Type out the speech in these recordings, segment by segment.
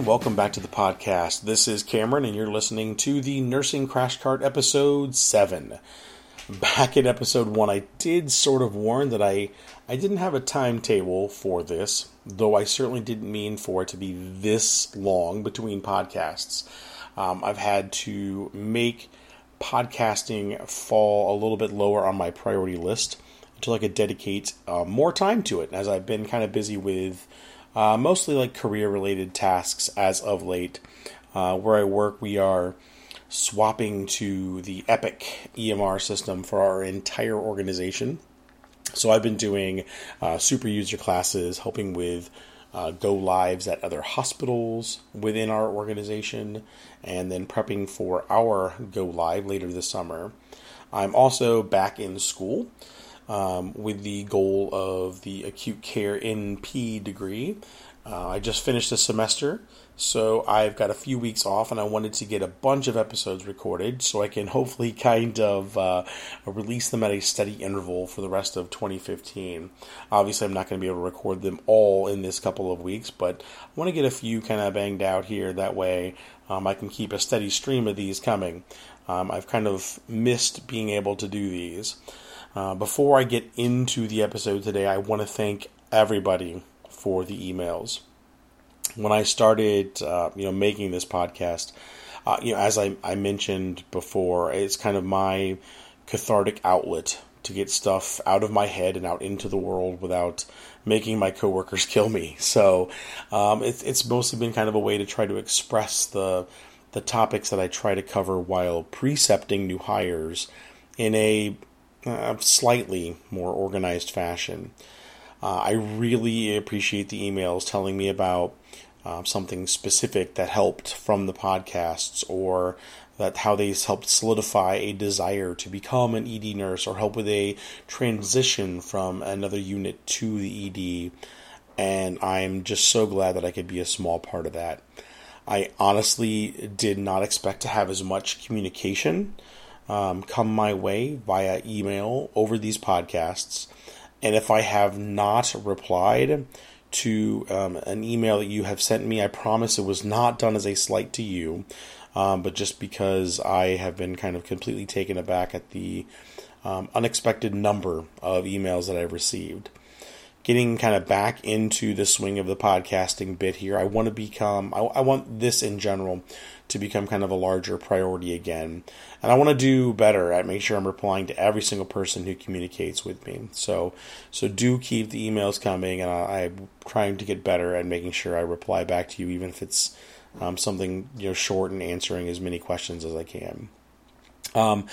and welcome back to the podcast. This is Cameron, and you're listening to the Nursing Crash Cart episode 7. Back in episode 1, I did sort of warn that I, I didn't have a timetable for this, though I certainly didn't mean for it to be this long between podcasts. Um, I've had to make podcasting fall a little bit lower on my priority list until I could dedicate uh, more time to it, as I've been kind of busy with uh, mostly like career related tasks as of late. Uh, where I work, we are swapping to the Epic EMR system for our entire organization. So I've been doing uh, super user classes, helping with uh, go lives at other hospitals within our organization, and then prepping for our go live later this summer. I'm also back in school um, with the goal of the acute care NP degree. Uh, I just finished the semester, so I've got a few weeks off, and I wanted to get a bunch of episodes recorded so I can hopefully kind of uh, release them at a steady interval for the rest of 2015. Obviously, I'm not going to be able to record them all in this couple of weeks, but I want to get a few kind of banged out here. That way, um, I can keep a steady stream of these coming. Um, I've kind of missed being able to do these. Uh, before I get into the episode today, I want to thank everybody for the emails. When I started, uh, you know, making this podcast, uh, you know, as I, I mentioned before, it's kind of my cathartic outlet to get stuff out of my head and out into the world without making my coworkers kill me. So um, it's it's mostly been kind of a way to try to express the the topics that I try to cover while precepting new hires in a uh, slightly more organized fashion. Uh, I really appreciate the emails telling me about um, something specific that helped from the podcasts or that how they helped solidify a desire to become an ED nurse or help with a transition from another unit to the ED. And I'm just so glad that I could be a small part of that. I honestly did not expect to have as much communication um, come my way via email over these podcasts. And if I have not replied to um, an email that you have sent me, I promise it was not done as a slight to you, um, but just because I have been kind of completely taken aback at the um, unexpected number of emails that I've received. Getting kind of back into the swing of the podcasting bit here, I want to become, I, I want this in general to become kind of a larger priority again. And I want to do better at make sure I'm replying to every single person who communicates with me. So, so do keep the emails coming, and I, am trying to get better at making sure I reply back to you, even if it's um, something you know short and answering as many questions as I can. Um,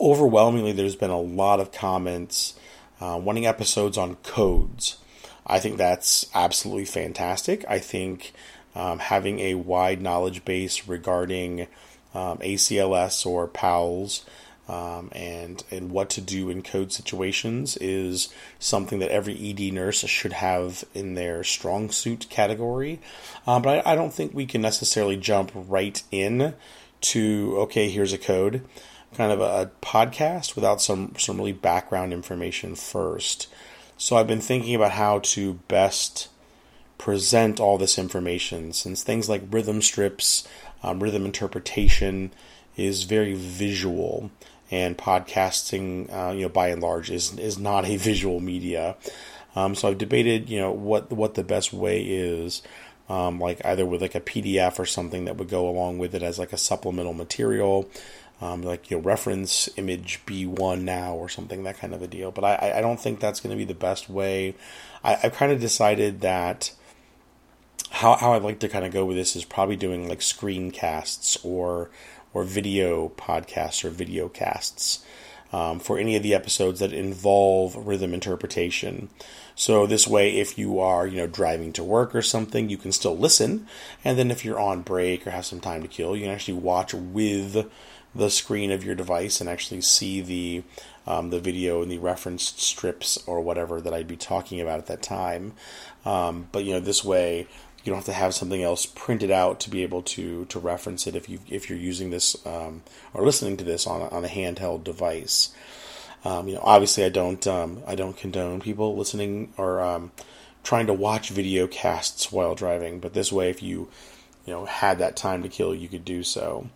overwhelmingly, there's been a lot of comments uh, wanting episodes on codes. I think that's absolutely fantastic. I think um, having a wide knowledge base regarding um, ACLS or PALS um, and and what to do in code situations is something that every ED nurse should have in their strong suit category. Um, but I, I, don't think we can necessarily jump right in to okay, here's a code, kind of a, a podcast without some some really background information first. So I've been thinking about how to best present all this information since things like rhythm strips, um, rhythm interpretation is very visual and podcasting, uh, you know, by and large is, is not a visual media. Um, so I've debated, you know, what, what the best way is, um, like either with like a PDF or something that would go along with it as like a supplemental material, um, like you know reference image B1 now or something that kind of a deal. But I, I don't think that's going to be the best way. I, I've kind of decided that how how I'd like to kind of go with this is probably doing like screencasts or or video podcasts or video casts um, for any of the episodes that involve rhythm interpretation. So this way, if you are you know driving to work or something, you can still listen, and then if you're on break or have some time to kill, you can actually watch with the screen of your device and actually see the um, the video and the referenced strips or whatever that I'd be talking about at that time. Um, but you know, this way You don't have to have something else printed out to be able to to reference it if you if you're using this um, or listening to this on a, on a handheld device. Um, you know, obviously, I don't um, I don't condone people listening or um, trying to watch video casts while driving. But this way, if you you know had that time to kill, you could do so.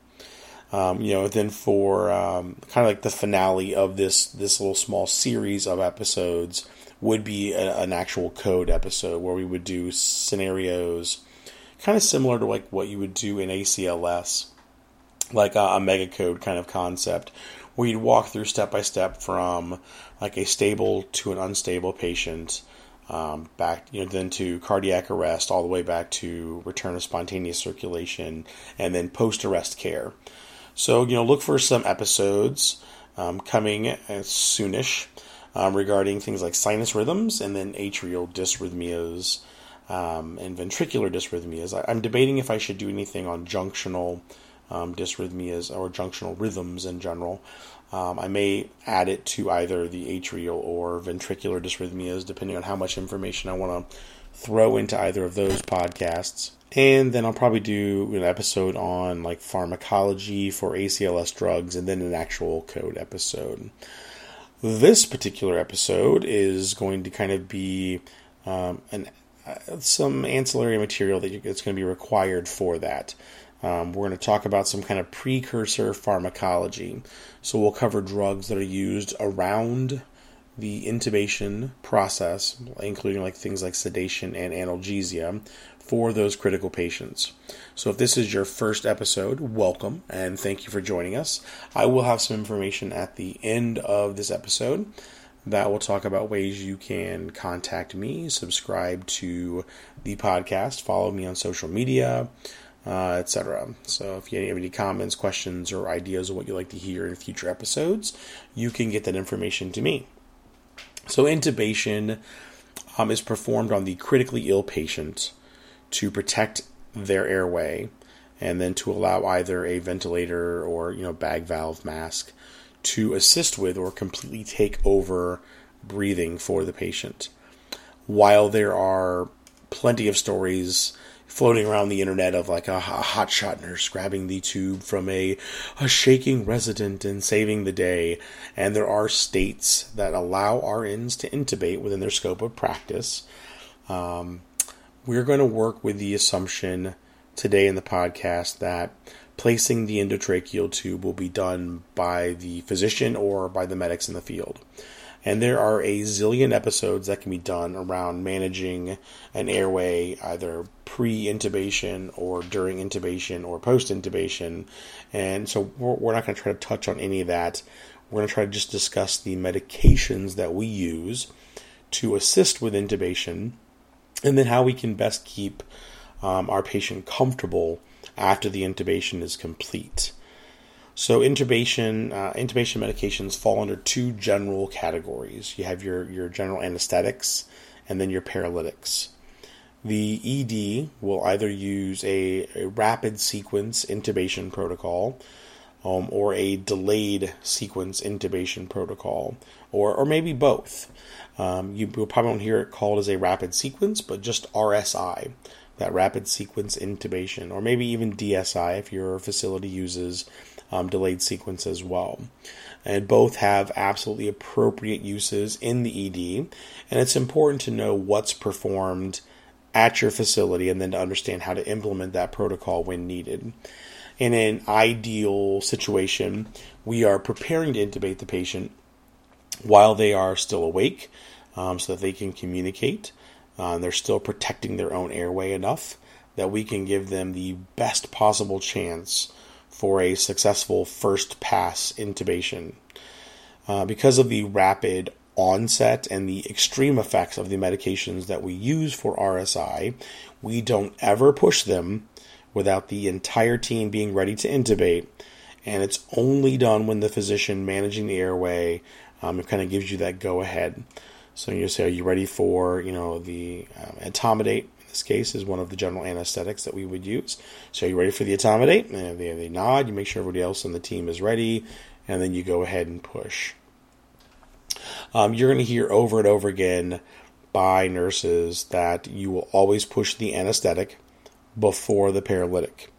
Um, you know, then for um, kind of like the finale of this this little small series of episodes would be a, an actual code episode where we would do scenarios kind of similar to like what you would do in ACLS, like a, a mega code kind of concept, where you'd walk through step by step from like a stable to an unstable patient, um, back you know then to cardiac arrest, all the way back to return of spontaneous circulation, and then post arrest care. So you know look for some episodes um, coming soonish um, regarding things like sinus rhythms and then atrial dysrhythmias um, and ventricular dysrhythmias. I, am debating if I should do anything on junctional um, dysrhythmias or junctional rhythms in general. Um, I may add it to either the atrial or ventricular dysrhythmias, depending on how much information I want to throw into either of those podcasts. And then I'll probably do an episode on like pharmacology for ACLS drugs and then an actual code episode. This particular episode is going to kind of be um, an, uh, some ancillary material that that's going to be required for that. Um, we're going to talk about some kind of precursor pharmacology. So we'll cover drugs that are used around the intubation process, including like things like sedation and analgesia, for those critical patients. So, if this is your first episode, welcome and thank you for joining us. I will have some information at the end of this episode that will talk about ways you can contact me, subscribe to the podcast, follow me on social media, uh, etc. So, if you have any comments, questions, or ideas of what you'd like to hear in future episodes, you can get that information to me. So, intubation um, is performed on the critically ill patient to protect their airway and then to allow either a ventilator or you know bag valve mask to assist with or completely take over breathing for the patient. While there are plenty of stories floating around the internet of like a, a hotshot nurse grabbing the tube from a, a shaking resident and saving the day, and there are states that allow RNs to intubate within their scope of practice. Um, we're going to work with the assumption today in the podcast that placing the endotracheal tube will be done by the physician or by the medics in the field. And there are a zillion episodes that can be done around managing an airway either pre intubation or during intubation or post intubation. And so we're, we're not going to try to touch on any of that. We're going to try to just discuss the medications that we use to assist with intubation and then how we can best keep um, our patient comfortable after the intubation is complete. So intubation uh, intubation medications fall under two general categories. You have your your general anesthetics and then your paralytics. The ED will either use a, a rapid sequence intubation protocol um, or a delayed sequence intubation protocol, or, or maybe both. Um, you will probably won't hear it called as a rapid sequence, but just RSI, that rapid sequence intubation, or maybe even DSI if your facility uses um, delayed sequence as well. And both have absolutely appropriate uses in the ED, and it's important to know what's performed at your facility and then to understand how to implement that protocol when needed. In an ideal situation, we are preparing to intubate the patient while they are still awake um, so that they can communicate. Uh, they're still protecting their own airway enough that we can give them the best possible chance for a successful first pass intubation. Uh, because of the rapid onset and the extreme effects of the medications that we use for RSI, we don't ever push them without the entire team being ready to intubate. And it's only done when the physician managing the airway um, it kind of gives you that go ahead. So you say, are you ready for, you know, the um, etomidate? In this case, is one of the general anesthetics that we would use. So are you ready for the etomidate? And they, they nod. You make sure everybody else on the team is ready, and then you go ahead and push. Um, you're going to hear over and over again by nurses that you will always push the anesthetic before the paralytic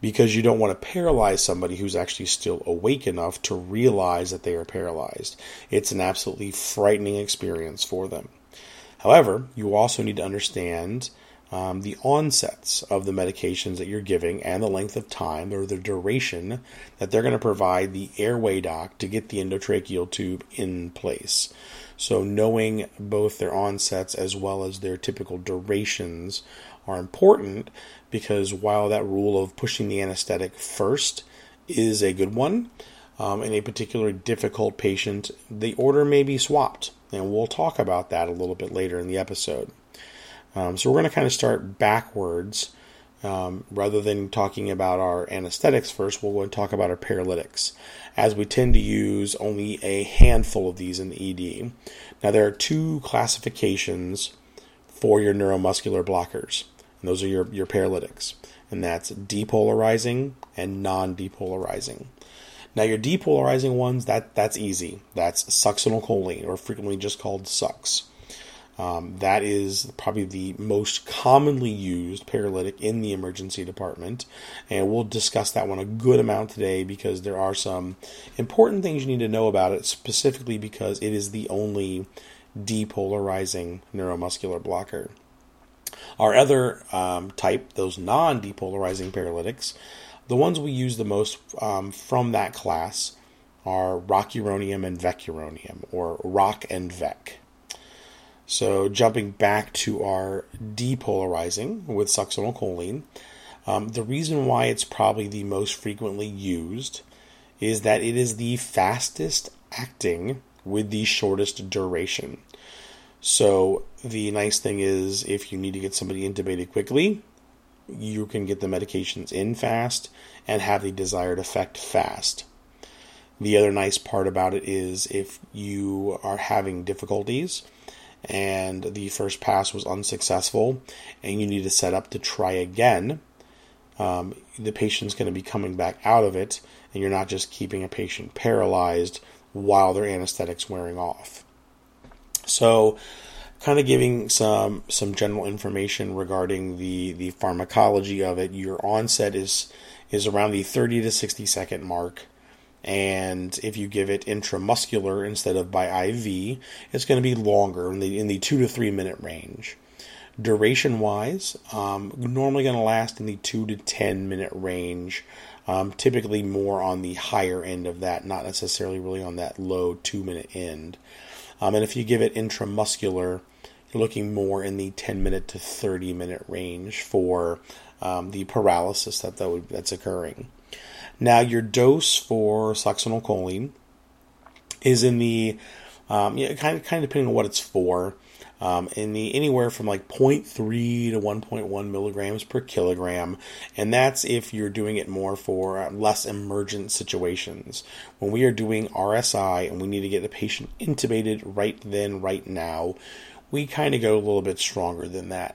because you don't want to paralyze somebody who's actually still awake enough to realize that they are paralyzed. It's an absolutely frightening experience for them. However, you also need to understand um, the onsets of the medications that you're giving and the length of time or the duration that they're going to provide the airway doc to get the endotracheal tube in place. So, knowing both their onsets as well as their typical durations are important because while that rule of pushing the anesthetic first is a good one, um, in a particularly difficult patient, the order may be swapped. And we'll talk about that a little bit later in the episode. Um, so we're going to kind of start backwards. Um, rather than talking about our anesthetics first, we'll go and talk about our paralytics, as we tend to use only a handful of these in the ED. Now, there are two classifications for your neuromuscular blockers, and those are your, your paralytics, and that's depolarizing and non depolarizing. Now, your depolarizing ones, that, that's easy. That's succinylcholine, or frequently just called SUX. Um, that is probably the most commonly used paralytic in the emergency department. And we'll discuss that one a good amount today because there are some important things you need to know about it, specifically because it is the only depolarizing neuromuscular blocker. Our other um, type, those non depolarizing paralytics, the ones we use the most um, from that class are rocuronium and vecuronium, or rock and vec. So, jumping back to our depolarizing with succinylcholine, um, the reason why it's probably the most frequently used is that it is the fastest acting with the shortest duration. So, the nice thing is if you need to get somebody intubated quickly, you can get the medications in fast and have the desired effect fast. The other nice part about it is if you are having difficulties, and the first pass was unsuccessful and you need to set up to try again, um, the patient's going to be coming back out of it, and you're not just keeping a patient paralyzed while their anesthetic's wearing off. So, kind of giving some some general information regarding the the pharmacology of it. Your onset is is around the 30 to 60 second mark and if you give it intramuscular instead of by IV, it's going to be longer in the in the two to three minute range. Duration wise, um, normally going to last in the two to ten minute range. Um, typically more on the higher end of that, not necessarily really on that low two minute end. Um, and if you give it intramuscular, you're looking more in the 10 minute to 30 minute range for um, the paralysis that, that would, that's occurring. Now, your dose for succinylcholine is in the um, kind of kind of depending on what it's for. Um, in the anywhere from like 0.3 to 1.1 milligrams per kilogram, and that's if you're doing it more for uh, less emergent situations. When we are doing RSI and we need to get the patient intubated right then, right now, we kind of go a little bit stronger than that.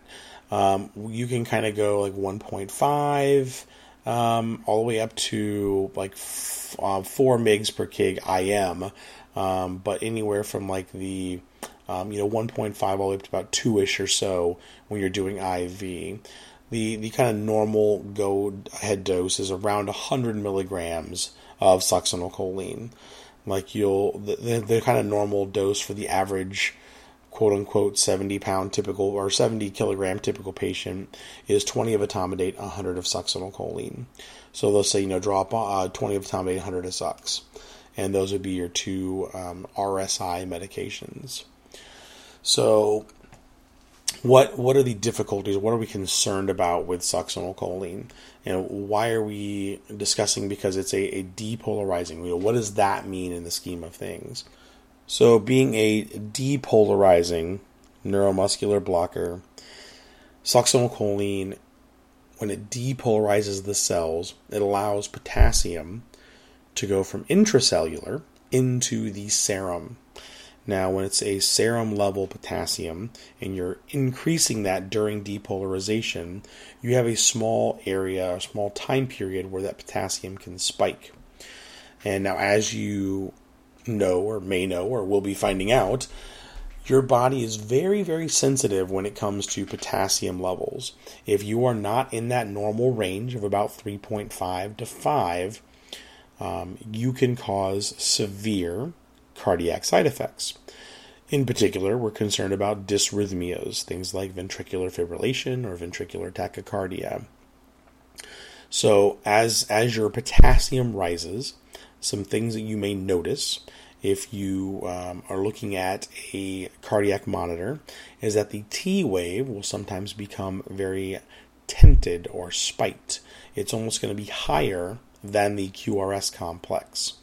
Um, you can kind of go like 1.5 um, all the way up to like f- uh, four migs per kg IM, um, but anywhere from like the um, you know 1.5 all the way up to about two ish or so when you're doing IV. The the kind of normal go ahead dose is around 100 milligrams of succinylcholine. Like you'll the, the, kind of normal dose for the average quote unquote 70 pound typical or 70 kilogram typical patient is 20 of etomidate, 100 of succinylcholine. So they'll say, you know, drop uh, 20 of etomidate, 100 of sux. And those would be your two um, RSI medications. So, what what are the difficulties? What are we concerned about with succinylcholine? You know, why are we discussing because it's a, a depolarizing? Know, what does that mean in the scheme of things? So, being a depolarizing neuromuscular blocker, succinylcholine, when it depolarizes the cells, it allows potassium to go from intracellular into the serum. Now, when it's a serum level potassium and you're increasing that during depolarization, you have a small area, a small time period where that potassium can spike. And now, as you know or may know or will be finding out, Your body is very, very sensitive when it comes to potassium levels. If you are not in that normal range of about 3.5 to 5, um, you can cause severe cardiac side effects. In particular, we're concerned about dysrhythmias, things like ventricular fibrillation or ventricular tachycardia. So, as as your potassium rises, some things that you may notice if you um, are looking at a cardiac monitor is that the T wave will sometimes become very tented or spiked. It's almost going to be higher than the QRS complex.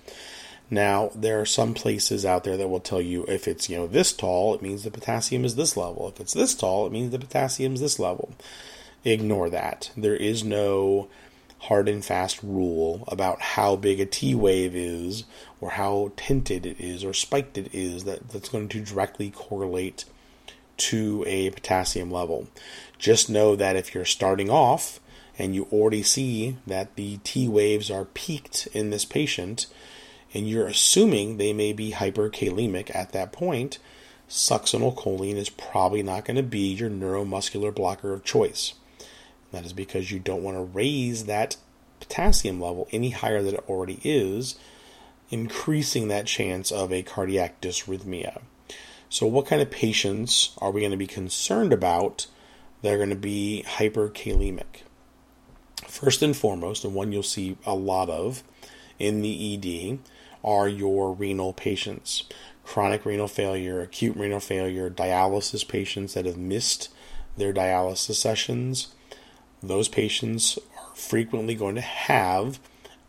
Now, there are some places out there that will tell you if it's, you know, this tall, it means the potassium is this level. If it's this tall, it means the potassium is this level. Ignore that. There is no hard and fast rule about how big a T wave is or how tinted it is or spiked it is that, that's going to directly correlate to a potassium level. Just know that if you're starting off and you already see that the T waves are peaked in this patient and you're assuming they may be hyperkalemic at that point, succinylcholine is probably not going to be your neuromuscular blocker of choice. That is because you don't want to raise that potassium level any higher than it already is, increasing that chance of a cardiac dysrhythmia. So, what kind of patients are we going to be concerned about that are going to be hyperkalemic? First and foremost, and one you'll see a lot of in the ED, are your renal patients. Chronic renal failure, acute renal failure, dialysis patients that have missed their dialysis sessions, those patients are frequently going to have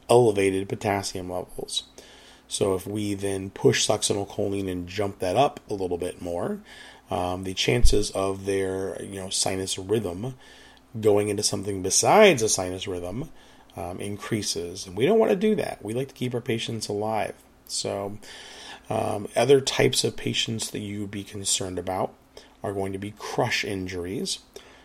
elevated potassium levels. So if we then push succinylcholine and jump that up a little bit more, um, the chances of their you know sinus rhythm going into something besides a sinus rhythm um, increases, and we don't want to do that. We like to keep our patients alive. So um, other types of patients that you would be concerned about are going to be crush injuries.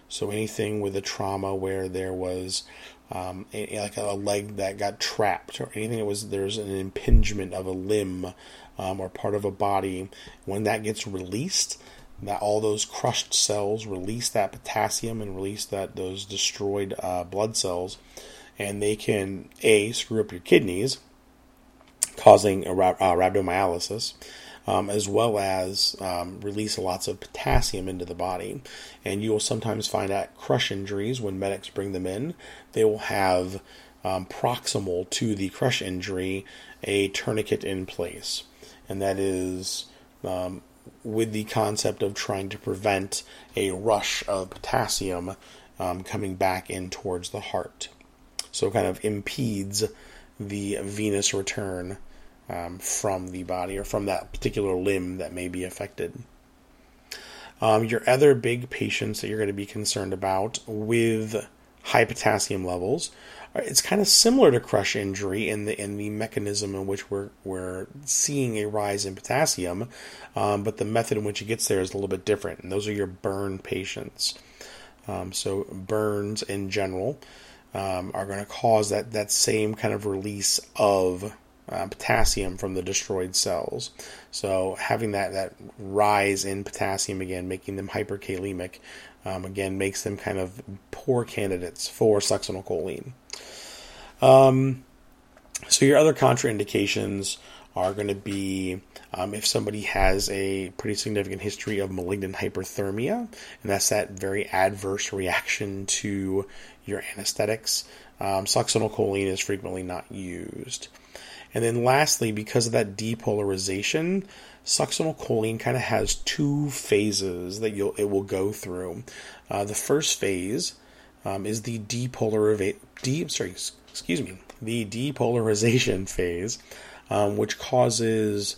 So anything with a trauma where there was um, like a leg that got trapped, or anything that was there's an impingement of a limb um, or part of a body, when that gets released, that all those crushed cells release that potassium and release that those destroyed uh, blood cells, and they can a screw up your kidneys, causing uh, rhabdomyolysis um, as well as um, release lots of potassium into the body. And you will sometimes find at crush injuries when medics bring them in, they will have um, proximal to the crush injury a tourniquet in place. And that is um, with the concept of trying to prevent a rush of potassium um, coming back in towards the heart. So, kind of impedes the venous return um, from the body or from that particular limb that may be affected. Um, your other big patients that you're going to be concerned about with high potassium levels, uh, it's kind of similar to crush injury in the in the mechanism in which we're we're seeing a rise in potassium, um, but the method in which it gets there is a little bit different. And those are your burn patients. Um, so burns in general um, are going to cause that that same kind of release of uh, potassium from the destroyed cells. So having that that rise in potassium again, making them hyperkalemic, um, again makes them kind of poor candidates for succinylcholine. Um, so your other contraindications are going to be um, if somebody has a pretty significant history of malignant hyperthermia, and that's that very adverse reaction to your anesthetics. Um, succinylcholine is frequently not used. And then lastly, because of that depolarization, succinylcholine kind of has two phases that you'll it will go through. Uh, the first phase um, is the depolarization. De- sorry, excuse me, the depolarization phase, um, which causes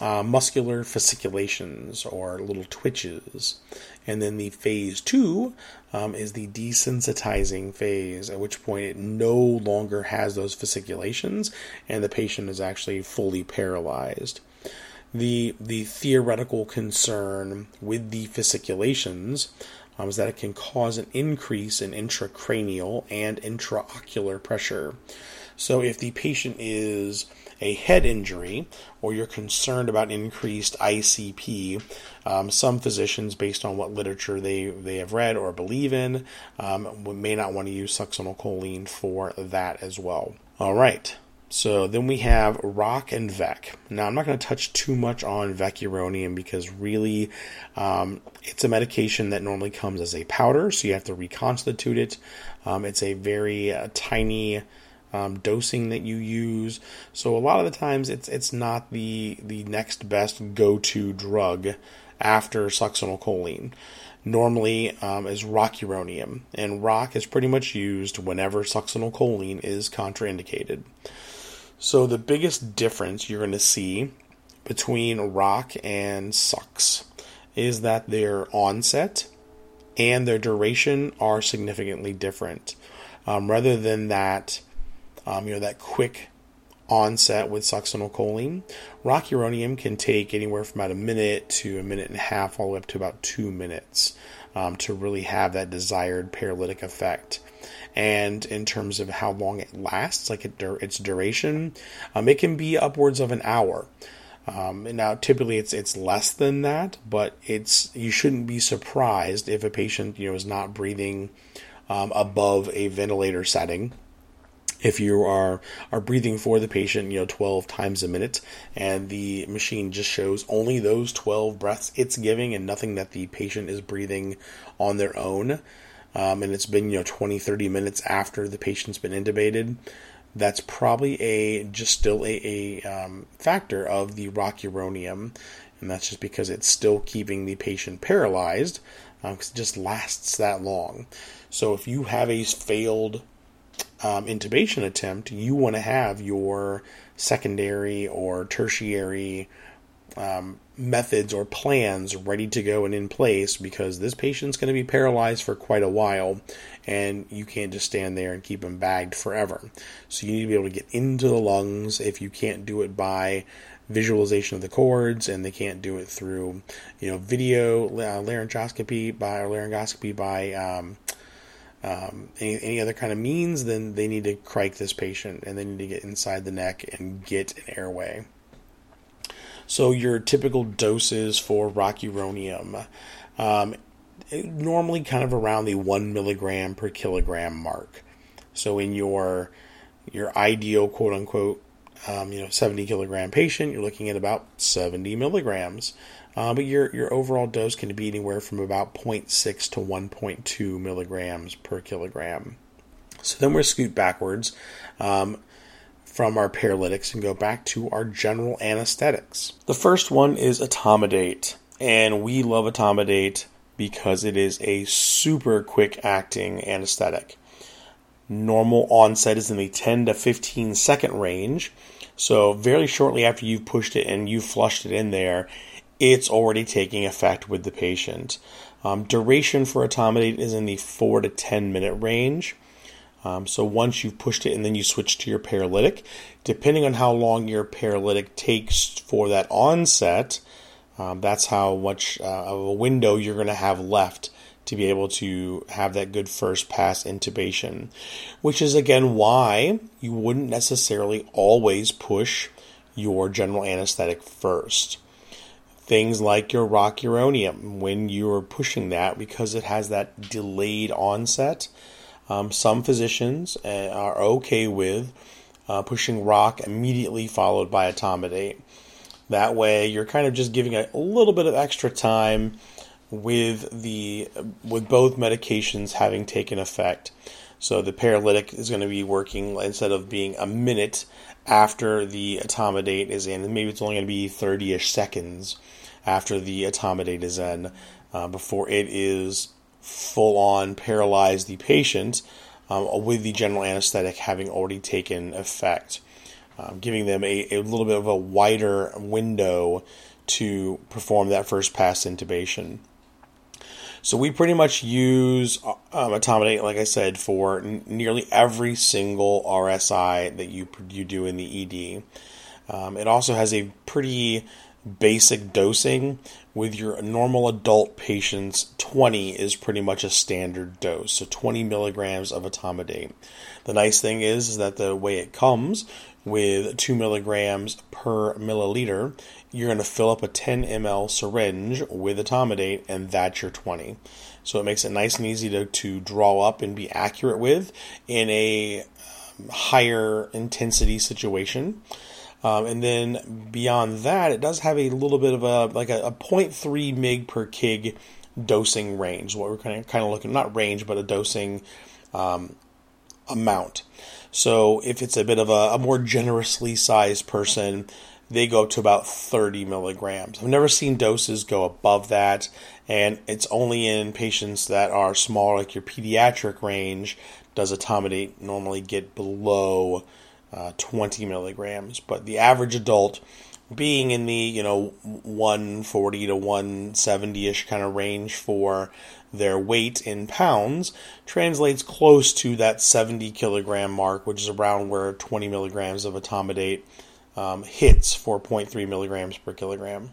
uh, muscular fasciculations or little twitches. And then the phase two um, is the desensitizing phase, at which point it no longer has those fasciculations and the patient is actually fully paralyzed. The, the theoretical concern with the fasciculations um, is that it can cause an increase in intracranial and intraocular pressure. So if the patient is a head injury or you're concerned about increased ICP, um, some physicians, based on what literature they, they have read or believe in, um, may not want to use succinylcholine for that as well. All right. So then we have Rock and Vec. Now I'm not going to touch too much on Vecuronium because really um, it's a medication that normally comes as a powder, so you have to reconstitute it. Um, it's a very uh, tiny um, dosing that you use, so a lot of the times it's it's not the the next best go to drug after succinylcholine. Normally um, is rocuronium, and rock is pretty much used whenever succinylcholine is contraindicated. So the biggest difference you're going to see between rock and sux is that their onset and their duration are significantly different. Um, rather than that, um, you know, that quick onset with succinylcholine, rocuronium can take anywhere from about a minute to a minute and a half, all the way up to about two minutes, um, to really have that desired paralytic effect and in terms of how long it lasts, like it, its duration, um, it can be upwards of an hour. Um, now, typically it's it's less than that, but it's you shouldn't be surprised if a patient you know is not breathing um, above a ventilator setting. If you are are breathing for the patient, you know, 12 times a minute, and the machine just shows only those 12 breaths it's giving, and nothing that the patient is breathing on their own, um, and it's been you know 20 30 minutes after the patient's been intubated. That's probably a just still a, a um, factor of the rocuronium and that's just because it's still keeping the patient paralyzed because um, it just lasts that long. So if you have a failed um, intubation attempt you want to have your secondary or tertiary um, methods or plans ready to go and in place because this patient's going to be paralyzed for quite a while and you can't just stand there and keep them bagged forever. So you need to be able to get into the lungs if you can't do it by visualization of the cords and they can't do it through you know video uh, laryngoscopy by or laryngoscopy by um, um, any, any other kind of means then they need to cric this patient and they need to get inside the neck and get an airway so your typical doses for rocuronium, um, normally kind of around the one milligram per kilogram mark. So in your your ideal quote unquote um, you know 70 kilogram patient, you're looking at about 70 milligrams. Uh, but your your overall dose can be anywhere from about 0.6 to 1.2 milligrams per kilogram. So then we're scoot backwards. Um, from our paralytics and go back to our general anesthetics. The first one is etomidate, and we love etomidate because it is a super quick acting anesthetic. Normal onset is in the 10 to 15 second range, so very shortly after you've pushed it and you've flushed it in there, it's already taking effect with the patient. Um, duration for etomidate is in the 4 to 10 minute range. Um, so once you've pushed it and then you switch to your paralytic, depending on how long your paralytic takes for that onset, um, that's how much uh, of a window you're going to have left to be able to have that good first pass intubation. Which is again why you wouldn't necessarily always push your general anesthetic first. Things like your rocuronium, when you're pushing that, because it has that delayed onset, um, some physicians uh, are okay with uh, pushing rock immediately followed by etomidate. That way, you're kind of just giving a, a little bit of extra time with the with both medications having taken effect. So the paralytic is going to be working instead of being a minute after the etomidate is in, maybe it's only going to be 30ish seconds after the etomidate is in uh, before it is full on paralyze the patient um, with the general anesthetic having already taken effect, um, giving them a, a little bit of a wider window to perform that first pass intubation. So we pretty much use um, etomidate, like I said, for n- nearly every single RSI that you you do in the ED. Um, it also has a pretty basic dosing, with your normal adult patients, 20 is pretty much a standard dose. So 20 milligrams of etomidate. The nice thing is, is that the way it comes with 2 milligrams per milliliter, you're going to fill up a 10 ml syringe with etomidate, and that's your 20. So it makes it nice and easy to, to draw up and be accurate with in a um, higher intensity situation. Um, and then beyond that, it does have a little bit of a like a, a 0.3 mg per kg dosing range. What we're kind of kind of looking not range, but a dosing um, amount. So if it's a bit of a, a more generously sized person, they go up to about 30 milligrams. I've never seen doses go above that, and it's only in patients that are smaller, like your pediatric range, does etomidate normally get below uh, 20 milligrams. But the average adult, being in the you know 140 to 170 ish kind of range for their weight in pounds, translates close to that 70 kilogram mark, which is around where 20 milligrams of etomidate um, hits 4.3 milligrams per kilogram.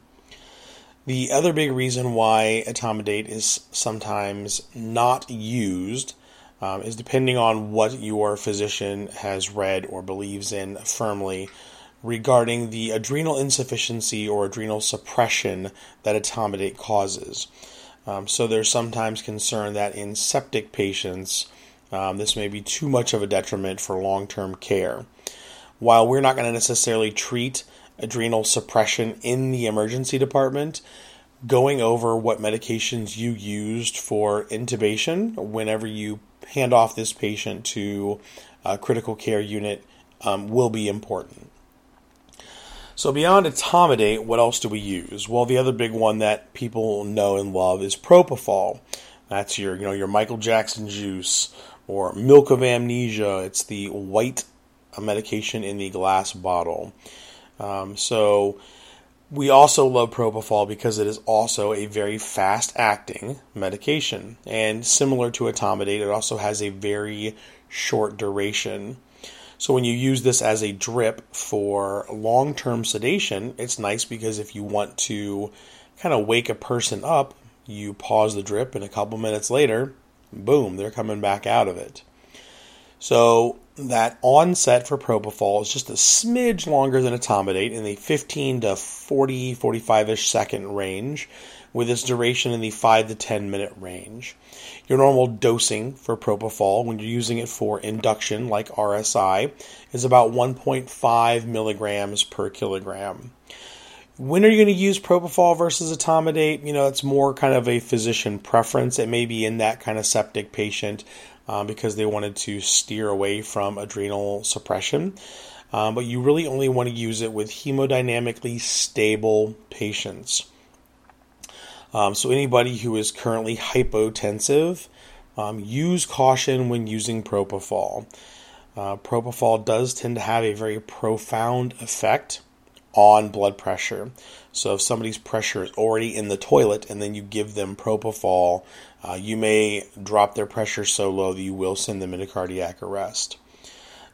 The other big reason why etomidate is sometimes not used um, is depending on what your physician has read or believes in firmly regarding the adrenal insufficiency or adrenal suppression that etomidate causes. Um, so there's sometimes concern that in septic patients, um, this may be too much of a detriment for long term care while we're not going to necessarily treat adrenal suppression in the emergency department, going over what medications you used for intubation whenever you hand off this patient to a critical care unit um, will be important. So beyond etomidate, what else do we use? Well, the other big one that people know and love is propofol. That's your, you know, your Michael Jackson juice or milk of amnesia. It's the white medication in the glass bottle. Um, so we also love propofol because it is also a very fast acting medication. And similar to etomidate, it also has a very short duration. So when you use this as a drip for long term sedation, it's nice because if you want to kind of wake a person up, you pause the drip, and a couple minutes later, boom, they're coming back out of it. So that onset for propofol is just a smidge longer than etomidate in the 15 to 40, 45 ish second range, with its duration in the 5 to 10 minute range. Your normal dosing for propofol when you're using it for induction, like RSI, is about 1.5 milligrams per kilogram. When are you going to use propofol versus etomidate? You know, it's more kind of a physician preference. It may be in that kind of septic patient um, because they wanted to steer away from adrenal suppression. Um, but you really only want to use it with hemodynamically stable patients. Um, so, anybody who is currently hypotensive, um, use caution when using propofol. Uh, propofol does tend to have a very profound effect on blood pressure. So if somebody's pressure is already in the toilet and then you give them propofol, uh, you may drop their pressure so low that you will send them into cardiac arrest.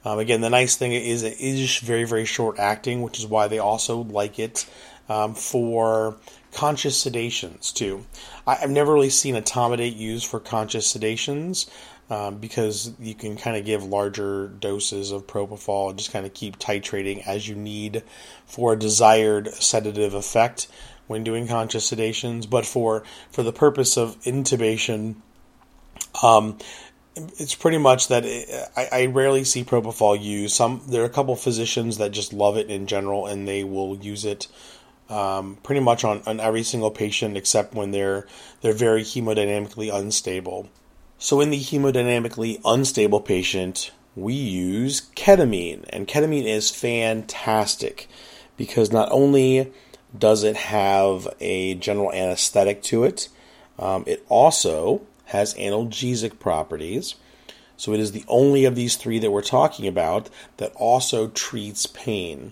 Um, again, the nice thing is it is very, very short acting, which is why they also like it um, for conscious sedations too. I, have never really seen etomidate used for conscious sedations um, because you can kind of give larger doses of propofol and just kind of keep titrating as you need for a desired sedative effect when doing conscious sedations. But for for the purpose of intubation, um, it's pretty much that it, I, I, rarely see propofol used. Some there are a couple physicians that just love it in general, and they will use it um, pretty much on, on every single patient except when they're they're very hemodynamically unstable. So, in the hemodynamically unstable patient, we use ketamine, and ketamine is fantastic because not only does it have a general anesthetic to it, um, it also has analgesic properties. So, it is the only of these three that we're talking about that also treats pain.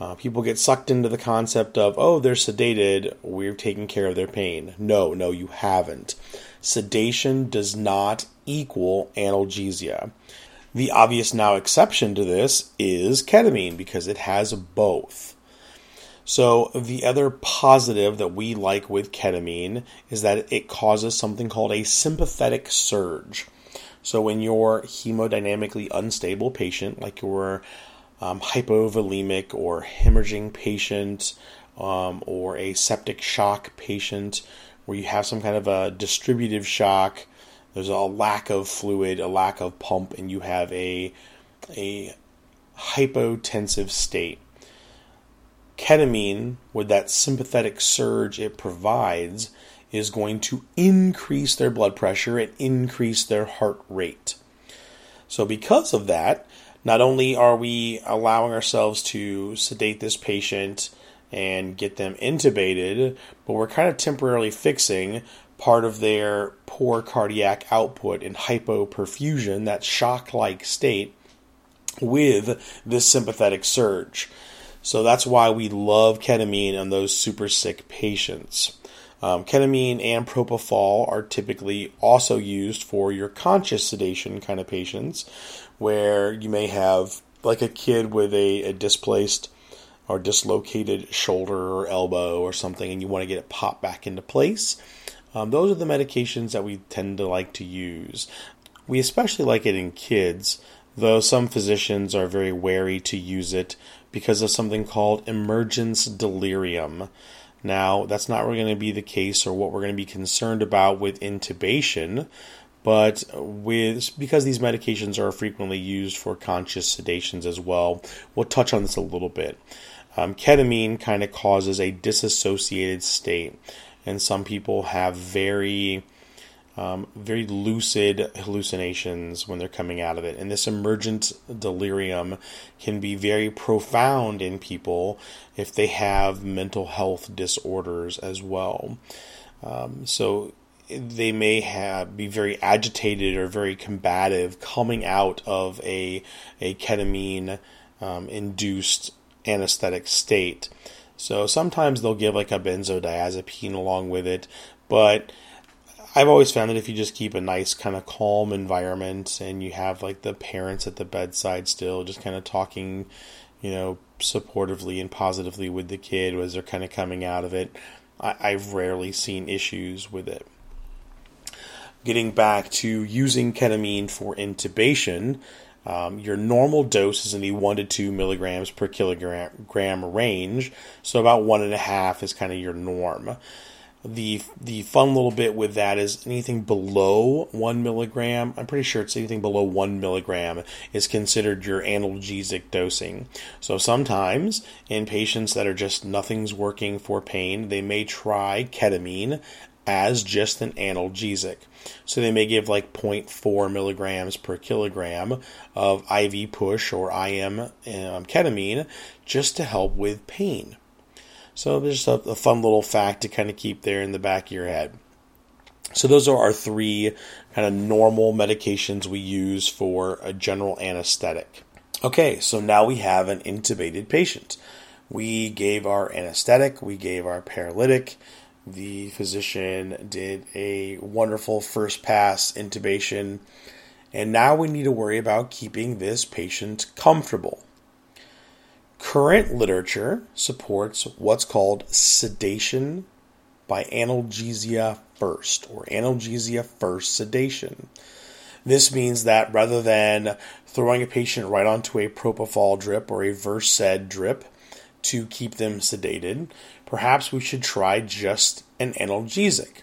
Uh, people get sucked into the concept of, oh, they're sedated, we're taking care of their pain. No, no, you haven't sedation does not equal analgesia. The obvious now exception to this is ketamine because it has both. So, the other positive that we like with ketamine is that it causes something called a sympathetic surge. So, when you're hemodynamically unstable patient, like your um, hypovolemic or hemorrhaging patient, um, or a septic shock patient, where you have some kind of a distributive shock, there's a lack of fluid, a lack of pump, and you have a a hypotensive state ketamine, with that sympathetic surge it provides, is going to increase their blood pressure and increase their heart rate. So, because of that, not only are we allowing ourselves to sedate this patient and get them intubated, but we're kind of temporarily fixing part of their poor cardiac output and hypoperfusion, that shock like state, with this sympathetic surge. So that's why we love ketamine on those super sick patients. Um, ketamine and propofol are typically also used for your conscious sedation kind of patients, where you may have like a kid with a, a displaced or dislocated shoulder or elbow or something, and you want to get it popped back into place. Um, those are the medications that we tend to like to use. We especially like it in kids, though some physicians are very wary to use it because of something called emergence delirium. Now, that's not really going to be the case or what we're going to be concerned about with intubation, but with because these medications are frequently used for conscious sedations as well, we'll touch on this a little bit. Um, ketamine kind of causes a disassociated state, and some people have very um, very lucid hallucinations when they're coming out of it. And this emergent delirium can be very profound in people if they have mental health disorders as well. Um, so they may have be very agitated or very combative coming out of a a ketamine um, induced anesthetic state. So sometimes they'll give like a benzodiazepine along with it, but I've always found that if you just keep a nice kind of calm environment and you have like the parents at the bedside still just kind of talking, you know, supportively and positively with the kid as they're kind of coming out of it, I, have rarely seen issues with it. Getting back to using ketamine for intubation, um, your normal dose is in the 1 to 2 milligrams per kilogram range, so about 1.5 is kind of your norm the the fun little bit with that is anything below one milligram. I'm pretty sure it's anything below one milligram is considered your analgesic dosing. So sometimes in patients that are just nothing's working for pain, they may try ketamine as just an analgesic. So they may give like 0.4 milligrams per kilogram of IV push or IM um, ketamine just to help with pain. So there's a, a fun little fact to kind of keep there in the back of your head. So those are our three kind of normal medications we use for a general anesthetic. Okay, so now we have an intubated patient. We gave our anesthetic, we gave our paralytic. The physician did a wonderful first pass intubation, and now we need to worry about keeping this patient comfortable. Current literature supports what's called sedation by analgesia first, or analgesia first sedation. This means that rather than throwing a patient right onto a propofol drip or a Versed drip to keep them sedated, perhaps we should try just an analgesic.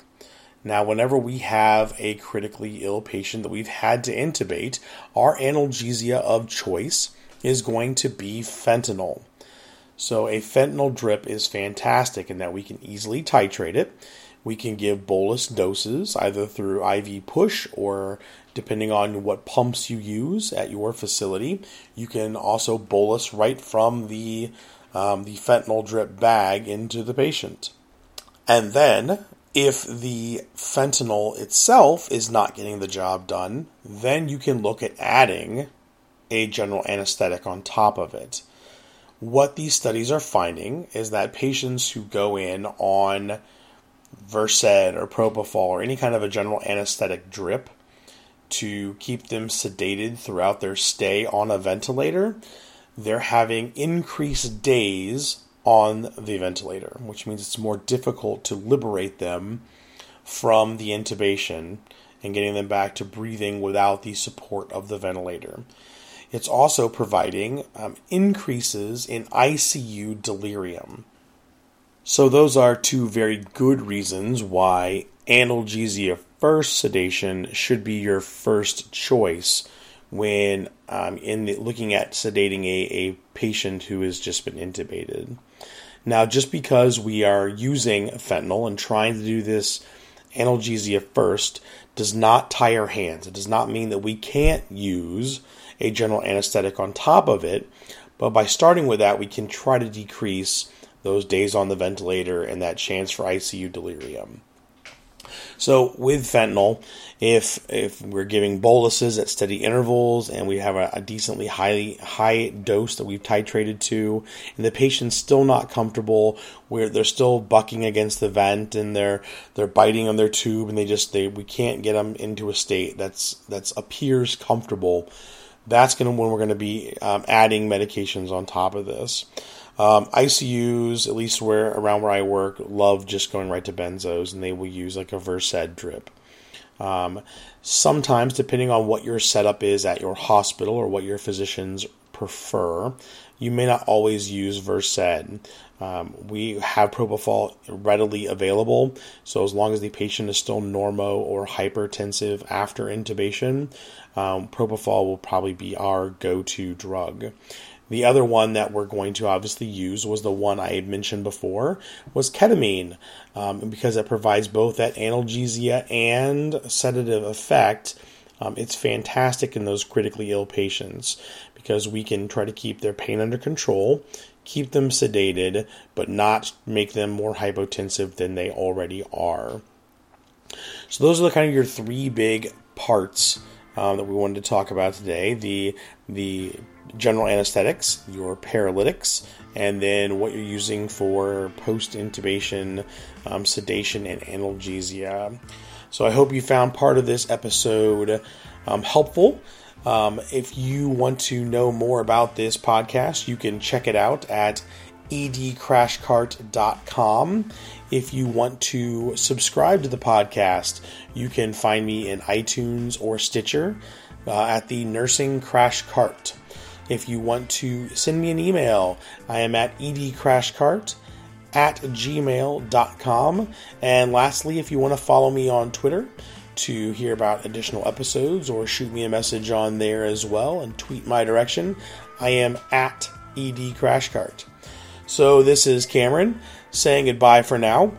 Now, whenever we have a critically ill patient that we've had to intubate, our analgesia of choice is going to be fentanyl. So, a fentanyl drip is fantastic in that we can easily titrate it. We can give bolus doses either through IV push or depending on what pumps you use at your facility. You can also bolus right from the um, the fentanyl drip bag into the patient. And then, if the fentanyl itself is not getting the job done, then you can look at adding a general anesthetic on top of it. What these studies are finding is that patients who go in on Versed or Propofol or any kind of a general anesthetic drip to keep them sedated throughout their stay on a ventilator, they're having increased days on the ventilator, which means it's more difficult to liberate them from the intubation and getting them back to breathing without the support of the ventilator. It's also providing um, increases in ICU delirium. So, those are two very good reasons why analgesia first sedation should be your first choice when um, in the, looking at sedating a, a patient who has just been intubated. Now, just because we are using fentanyl and trying to do this analgesia first does not tie our hands. It does not mean that we can't use a general anesthetic on top of it, but by starting with that, we can try to decrease those days on the ventilator and that chance for ICU delirium. So with fentanyl, if if we're giving boluses at steady intervals and we have a, a, decently high high dose that we've titrated to, and the patient's still not comfortable, where they're still bucking against the vent and they're they're biting on their tube and they just they we can't get them into a state that's that's appears comfortable. That's going to when we're going to be um, adding medications on top of this. Um, ICUs, at least where around where I work, love just going right to benzos, and they will use like a Versed drip. Um, sometimes, depending on what your setup is at your hospital or what your physicians prefer, you may not always use Versed. Um, we have propofol readily available, so as long as the patient is still normo or hypertensive after intubation, um, propofol will probably be our go-to drug. The other one that we're going to obviously use was the one I had mentioned before, was ketamine, um, because it provides both that analgesia and sedative effect. Um, it's fantastic in those critically ill patients because we can try to keep their pain under control, keep them sedated, but not make them more hypotensive than they already are. So those are the kind of your three big parts um, that we wanted to talk about today: the the general anesthetics, your paralytics, and then what you're using for post intubation um, sedation and analgesia. So I hope you found part of this episode um, helpful. Um, if you want to know more about this podcast, you can check it out at edcrashcart.com. If you want to subscribe to the podcast, you can find me in iTunes or Stitcher uh, at the Nursing Crash Cart. If you want to send me an email, I am at edcrashcart at gmail.com. And lastly, if you want to follow me on Twitter to hear about additional episodes or shoot me a message on there as well and tweet my direction, I am at edcrashcart. So this is Cameron saying goodbye for now.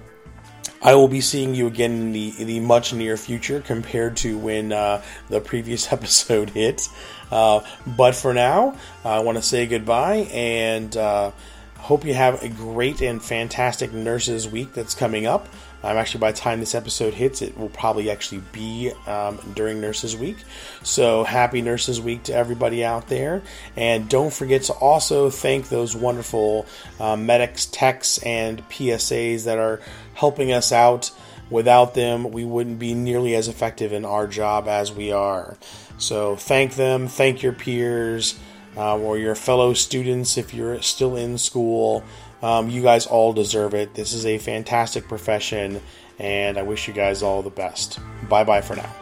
I will be seeing you again in the in the much near future compared to when uh, the previous episode hit. Uh, but for now, I want to say goodbye and uh, hope you have a great and fantastic Nurses Week that's coming up. Um, actually, by the time this episode hits, it will probably actually be um, during Nurses Week. So, happy Nurses Week to everybody out there. And don't forget to also thank those wonderful uh, medics, techs, and PSAs that are helping us out. Without them, we wouldn't be nearly as effective in our job as we are. So, thank them, thank your peers. Uh, or your fellow students if you're still in school. Um, you guys all deserve it. This is a fantastic profession, and I wish you guys all the best. Bye bye for now.